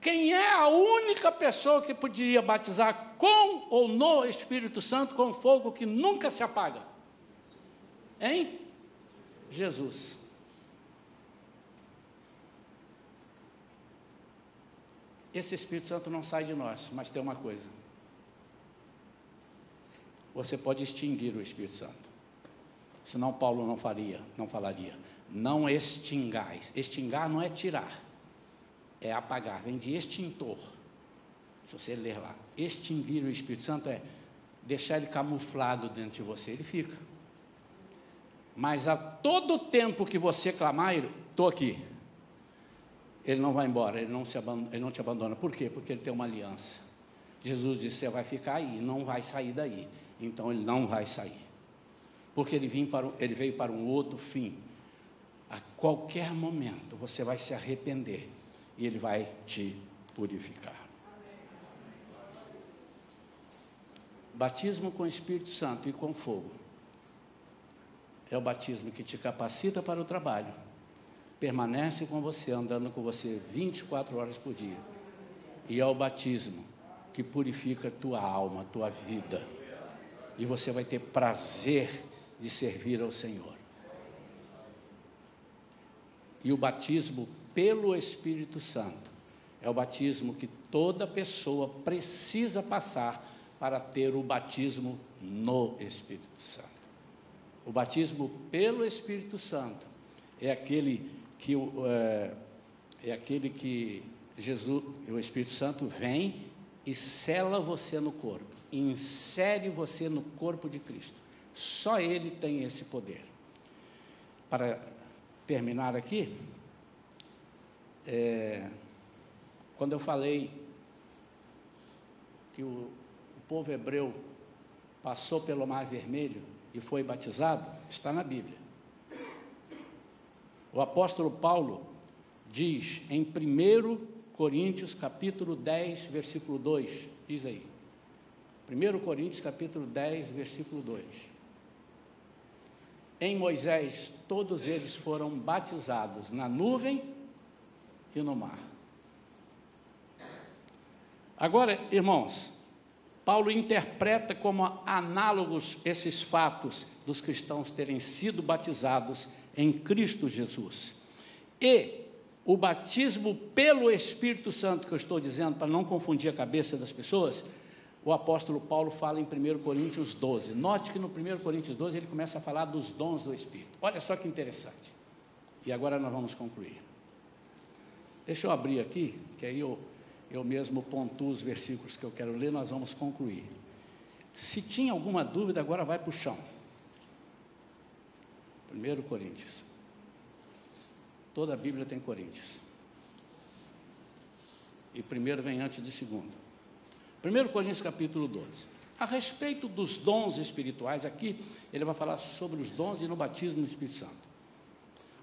Quem é a única pessoa que poderia batizar com ou no Espírito Santo com fogo que nunca se apaga? Hein? Jesus. Esse Espírito Santo não sai de nós, mas tem uma coisa. Você pode extinguir o Espírito Santo. Senão Paulo não faria, não falaria. Não extingais. Extingar não é tirar, é apagar. Vem de extintor. Se você ler lá, extinguir o Espírito Santo é deixar ele camuflado dentro de você, ele fica. Mas a todo tempo que você clamar, estou aqui, ele não vai embora, ele não, se abandona, ele não te abandona. Por quê? Porque ele tem uma aliança. Jesus disse: Você vai ficar aí, não vai sair daí. Então ele não vai sair. Porque ele, para, ele veio para um outro fim. A qualquer momento você vai se arrepender e ele vai te purificar. Batismo com o Espírito Santo e com fogo é o batismo que te capacita para o trabalho permanece com você, andando com você 24 horas por dia. E é o batismo que purifica tua alma, tua vida. E você vai ter prazer de servir ao Senhor. E o batismo pelo Espírito Santo é o batismo que toda pessoa precisa passar para ter o batismo no Espírito Santo. O batismo pelo Espírito Santo é aquele que é, é aquele que Jesus, o Espírito Santo vem e sela você no corpo, insere você no corpo de Cristo. Só Ele tem esse poder. Para terminar aqui, é, quando eu falei que o, o povo hebreu passou pelo Mar Vermelho e foi batizado, está na Bíblia. O apóstolo Paulo diz em 1 Coríntios capítulo 10, versículo 2, diz aí. 1 Coríntios capítulo 10, versículo 2. Em Moisés, todos eles foram batizados na nuvem e no mar. Agora, irmãos, Paulo interpreta como análogos esses fatos dos cristãos terem sido batizados em Cristo Jesus. E o batismo pelo Espírito Santo, que eu estou dizendo para não confundir a cabeça das pessoas, o apóstolo Paulo fala em 1 Coríntios 12. Note que no 1 Coríntios 12 ele começa a falar dos dons do Espírito. Olha só que interessante. E agora nós vamos concluir. Deixa eu abrir aqui, que aí eu, eu mesmo pontuo os versículos que eu quero ler, nós vamos concluir. Se tinha alguma dúvida, agora vai para o chão. 1 Coríntios. Toda a Bíblia tem Coríntios. E primeiro vem antes de segundo. 1 Coríntios capítulo 12. A respeito dos dons espirituais, aqui ele vai falar sobre os dons e no batismo no Espírito Santo.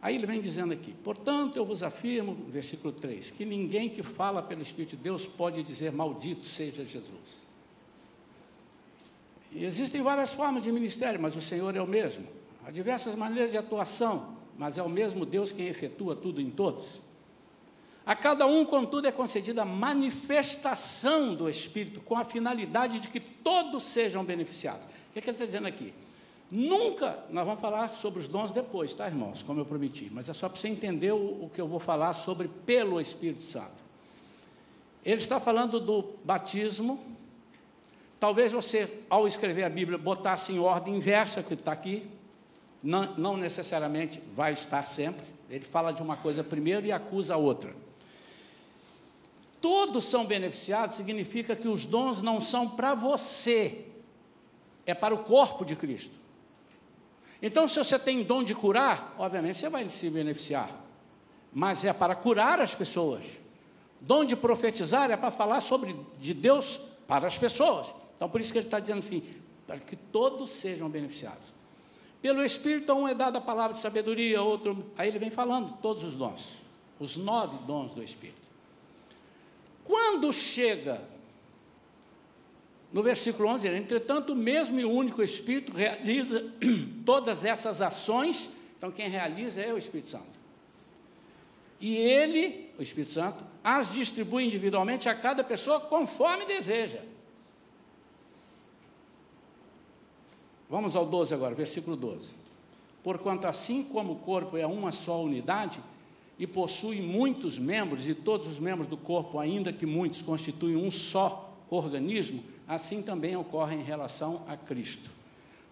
Aí ele vem dizendo aqui: portanto, eu vos afirmo, versículo 3, que ninguém que fala pelo Espírito de Deus pode dizer maldito seja Jesus. E existem várias formas de ministério, mas o Senhor é o mesmo. Há diversas maneiras de atuação, mas é o mesmo Deus quem efetua tudo em todos. A cada um, contudo, é concedida a manifestação do Espírito, com a finalidade de que todos sejam beneficiados. O que, é que ele está dizendo aqui? Nunca, nós vamos falar sobre os dons depois, tá, irmãos? Como eu prometi, mas é só para você entender o, o que eu vou falar sobre pelo Espírito Santo. Ele está falando do batismo. Talvez você, ao escrever a Bíblia, botasse em ordem inversa que está aqui. Não, não necessariamente vai estar sempre. Ele fala de uma coisa primeiro e acusa a outra. Todos são beneficiados, significa que os dons não são para você, é para o corpo de Cristo. Então, se você tem dom de curar, obviamente você vai se beneficiar, mas é para curar as pessoas. Dom de profetizar é para falar sobre de Deus para as pessoas. Então, por isso que ele está dizendo assim, para que todos sejam beneficiados. Pelo Espírito, a um é dada a palavra de sabedoria, outro. Aí ele vem falando todos os dons, os nove dons do Espírito. Quando chega no versículo 11, entretanto, o mesmo e único Espírito realiza todas essas ações, então quem realiza é o Espírito Santo. E ele, o Espírito Santo, as distribui individualmente a cada pessoa conforme deseja. Vamos ao 12 agora, versículo 12. Porquanto assim como o corpo é uma só unidade e possui muitos membros, e todos os membros do corpo, ainda que muitos, constituem um só organismo, assim também ocorre em relação a Cristo.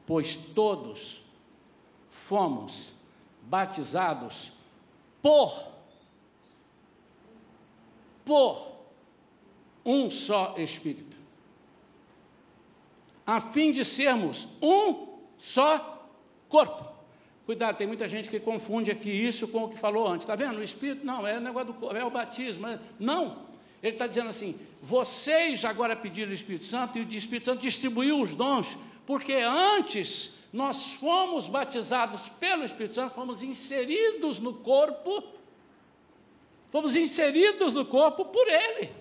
Pois todos fomos batizados por por um só espírito. A fim de sermos um só corpo. Cuidado, tem muita gente que confunde aqui isso com o que falou antes. Está vendo? O Espírito não, é o negócio do é o batismo. Não. Ele está dizendo assim: vocês agora pediram o Espírito Santo e o Espírito Santo distribuiu os dons, porque antes nós fomos batizados pelo Espírito Santo, fomos inseridos no corpo, fomos inseridos no corpo por Ele.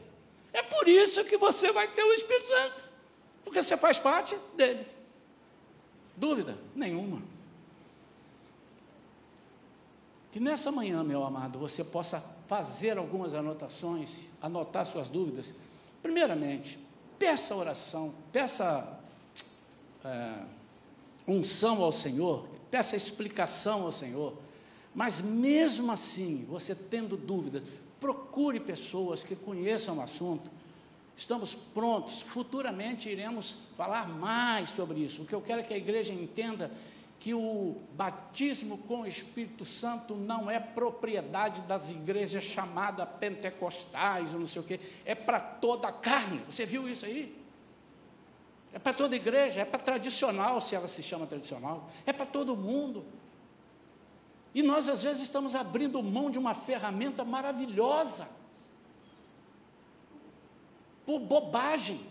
É por isso que você vai ter o Espírito Santo, porque você faz parte dele. Dúvida nenhuma. Que nessa manhã, meu amado, você possa fazer algumas anotações, anotar suas dúvidas. Primeiramente, peça oração, peça é, unção ao Senhor, peça explicação ao Senhor. Mas mesmo assim, você tendo dúvidas, procure pessoas que conheçam o assunto. Estamos prontos, futuramente iremos falar mais sobre isso. O que eu quero é que a igreja entenda que o batismo com o Espírito Santo não é propriedade das igrejas chamadas pentecostais ou não sei o quê, é para toda a carne. Você viu isso aí? É para toda igreja, é para tradicional, se ela se chama tradicional, é para todo mundo. E nós, às vezes, estamos abrindo mão de uma ferramenta maravilhosa, por bobagem,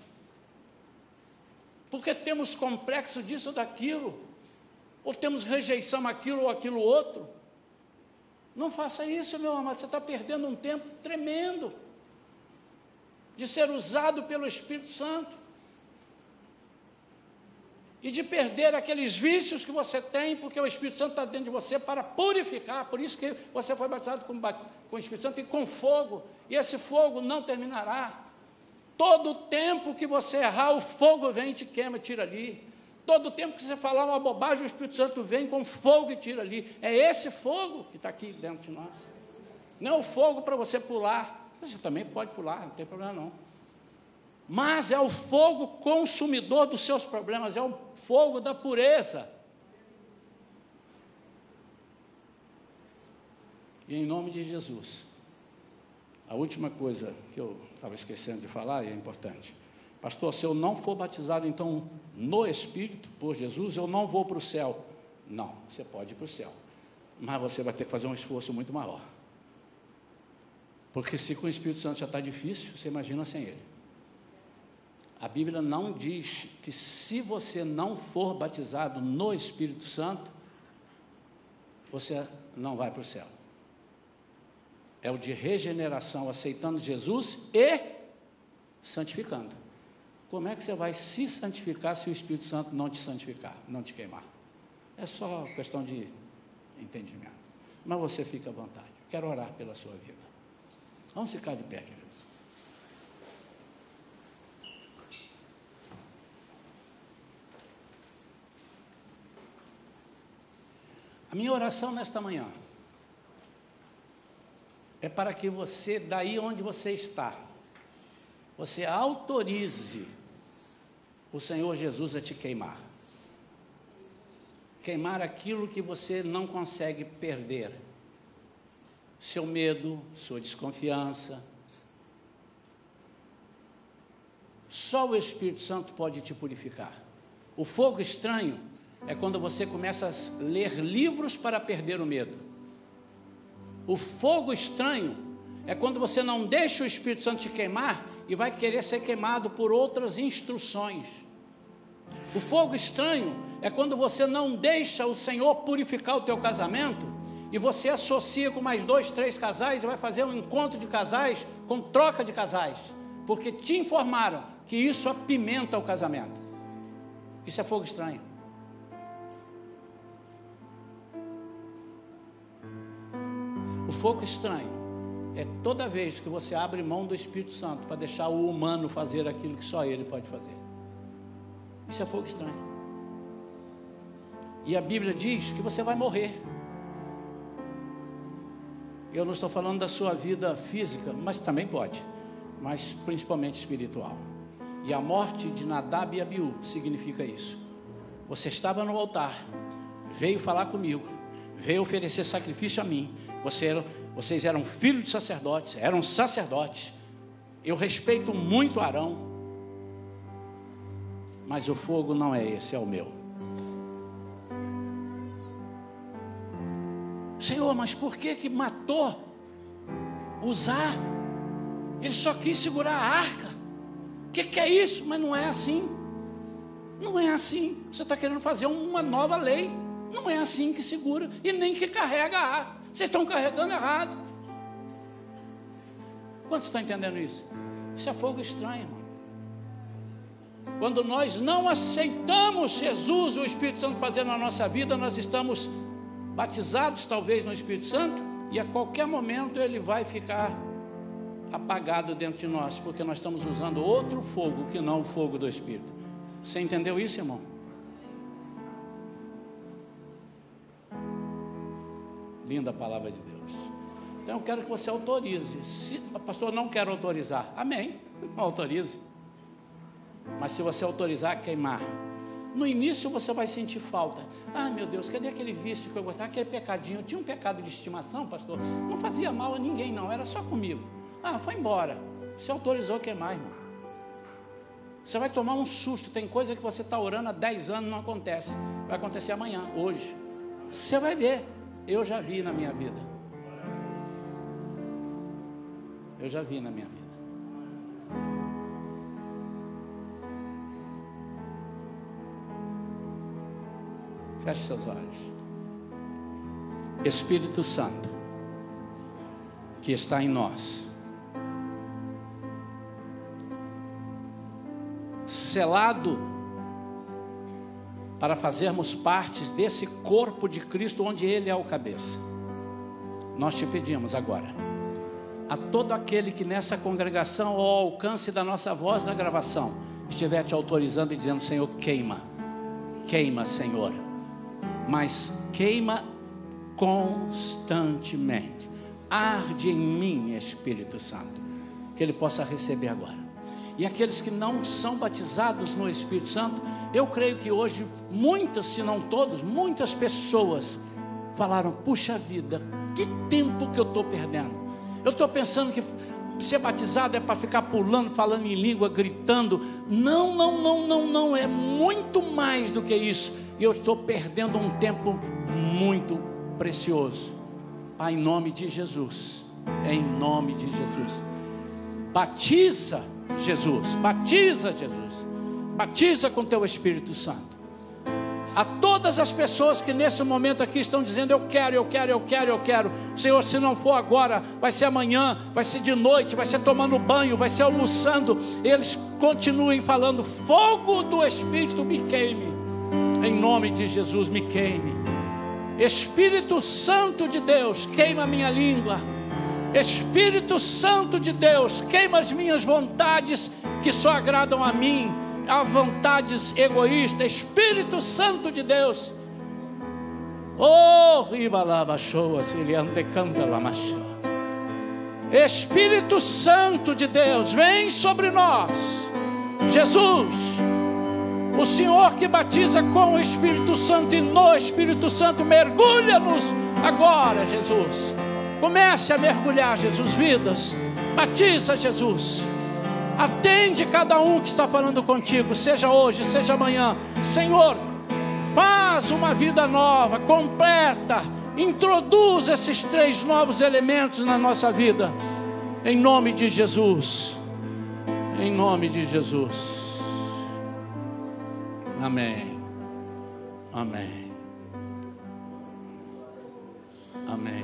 porque temos complexo disso ou daquilo ou temos rejeição aquilo ou aquilo outro. Não faça isso, meu amado, você está perdendo um tempo tremendo de ser usado pelo Espírito Santo e de perder aqueles vícios que você tem, porque o Espírito Santo está dentro de você para purificar. Por isso que você foi batizado com, com o Espírito Santo e com fogo, e esse fogo não terminará. Todo tempo que você errar, o fogo vem e te queima, tira ali. Todo tempo que você falar uma bobagem, o Espírito Santo vem com fogo e tira ali. É esse fogo que está aqui dentro de nós. Não é o fogo para você pular. Você também pode pular, não tem problema não. Mas é o fogo consumidor dos seus problemas, é o fogo da pureza. E em nome de Jesus, a última coisa que eu estava esquecendo de falar e é importante. Pastor, se eu não for batizado então no Espírito por Jesus, eu não vou para o céu. Não, você pode ir para o céu, mas você vai ter que fazer um esforço muito maior. Porque se com o Espírito Santo já está difícil, você imagina sem ele. A Bíblia não diz que se você não for batizado no Espírito Santo, você não vai para o céu. É o de regeneração, aceitando Jesus e santificando. Como é que você vai se santificar se o Espírito Santo não te santificar, não te queimar? É só questão de entendimento. Mas você fica à vontade. Quero orar pela sua vida. Vamos ficar de pé, queridos. A minha oração nesta manhã é para que você, daí onde você está, você autorize o Senhor Jesus a te queimar. Queimar aquilo que você não consegue perder. Seu medo, sua desconfiança. Só o Espírito Santo pode te purificar. O fogo estranho é quando você começa a ler livros para perder o medo. O fogo estranho é quando você não deixa o Espírito Santo te queimar e vai querer ser queimado por outras instruções. O fogo estranho é quando você não deixa o Senhor purificar o teu casamento e você associa com mais dois, três casais e vai fazer um encontro de casais com troca de casais, porque te informaram que isso apimenta o casamento. Isso é fogo estranho. O fogo estranho é toda vez que você abre mão do Espírito Santo para deixar o humano fazer aquilo que só ele pode fazer. Isso é fogo estranho. E a Bíblia diz que você vai morrer. Eu não estou falando da sua vida física, mas também pode, mas principalmente espiritual. E a morte de Nadab e Abiú significa isso. Você estava no altar, veio falar comigo, veio oferecer sacrifício a mim. Você era, vocês eram filhos de sacerdotes, eram sacerdotes. Eu respeito muito Arão, mas o fogo não é esse, é o meu. Senhor, mas por que que matou usar? Ele só quis segurar a arca. O que, que é isso? Mas não é assim. Não é assim. Você está querendo fazer uma nova lei. Não é assim que segura e nem que carrega a arca. Vocês estão carregando errado. Quantos estão entendendo isso? Isso é fogo estranho, irmão. Quando nós não aceitamos Jesus, o Espírito Santo fazer na nossa vida, nós estamos batizados talvez no Espírito Santo, e a qualquer momento ele vai ficar apagado dentro de nós, porque nós estamos usando outro fogo que não o fogo do Espírito. Você entendeu isso, irmão? Linda palavra de Deus. Então eu quero que você autorize. Se pastor não quer autorizar, amém. Autorize. Mas se você autorizar, queimar. No início você vai sentir falta. Ah, meu Deus, cadê aquele vício que eu gostava? Aquele pecadinho. Eu tinha um pecado de estimação, pastor. Não fazia mal a ninguém, não. Era só comigo. Ah, foi embora. Você autorizou queimar, irmão. Você vai tomar um susto. Tem coisa que você está orando há 10 anos não acontece. Vai acontecer amanhã, hoje. Você vai ver. Eu já vi na minha vida. Eu já vi na minha vida. Feche seus olhos. Espírito Santo, que está em nós, selado para fazermos partes desse corpo de Cristo onde Ele é o cabeça. Nós te pedimos agora, a todo aquele que nessa congregação, ao alcance da nossa voz na gravação, estiver te autorizando e dizendo: Senhor, queima, queima, Senhor mas queima constantemente. Arde em mim, Espírito Santo, que ele possa receber agora. E aqueles que não são batizados no Espírito Santo, eu creio que hoje muitas, se não todos, muitas pessoas falaram: puxa vida, que tempo que eu estou perdendo. Eu estou pensando que ser batizado é para ficar pulando, falando em língua, gritando. Não, não, não, não, não. É muito mais do que isso e eu estou perdendo um tempo muito precioso. Pai, em nome de Jesus, em nome de Jesus, batiza Jesus, batiza Jesus, batiza com teu Espírito Santo. A todas as pessoas que nesse momento aqui estão dizendo: Eu quero, eu quero, eu quero, eu quero. Senhor, se não for agora, vai ser amanhã, vai ser de noite, vai ser tomando banho, vai ser almoçando. Eles continuem falando: Fogo do Espírito me queime. Em nome de Jesus, me queime. Espírito Santo de Deus, queima minha língua. Espírito Santo de Deus, queima as minhas vontades que só agradam a mim a vontades egoístas. Espírito Santo de Deus. Oh, Espírito Santo de Deus, vem sobre nós. Jesus, o Senhor que batiza com o Espírito Santo e no Espírito Santo, mergulha-nos agora, Jesus. Comece a mergulhar, Jesus, vidas. Batiza, Jesus. Atende cada um que está falando contigo, seja hoje, seja amanhã. Senhor, faz uma vida nova, completa. Introduz esses três novos elementos na nossa vida. Em nome de Jesus. Em nome de Jesus. Amém. Amém. Amém.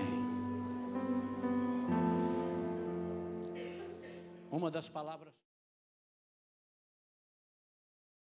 Uma das palavras.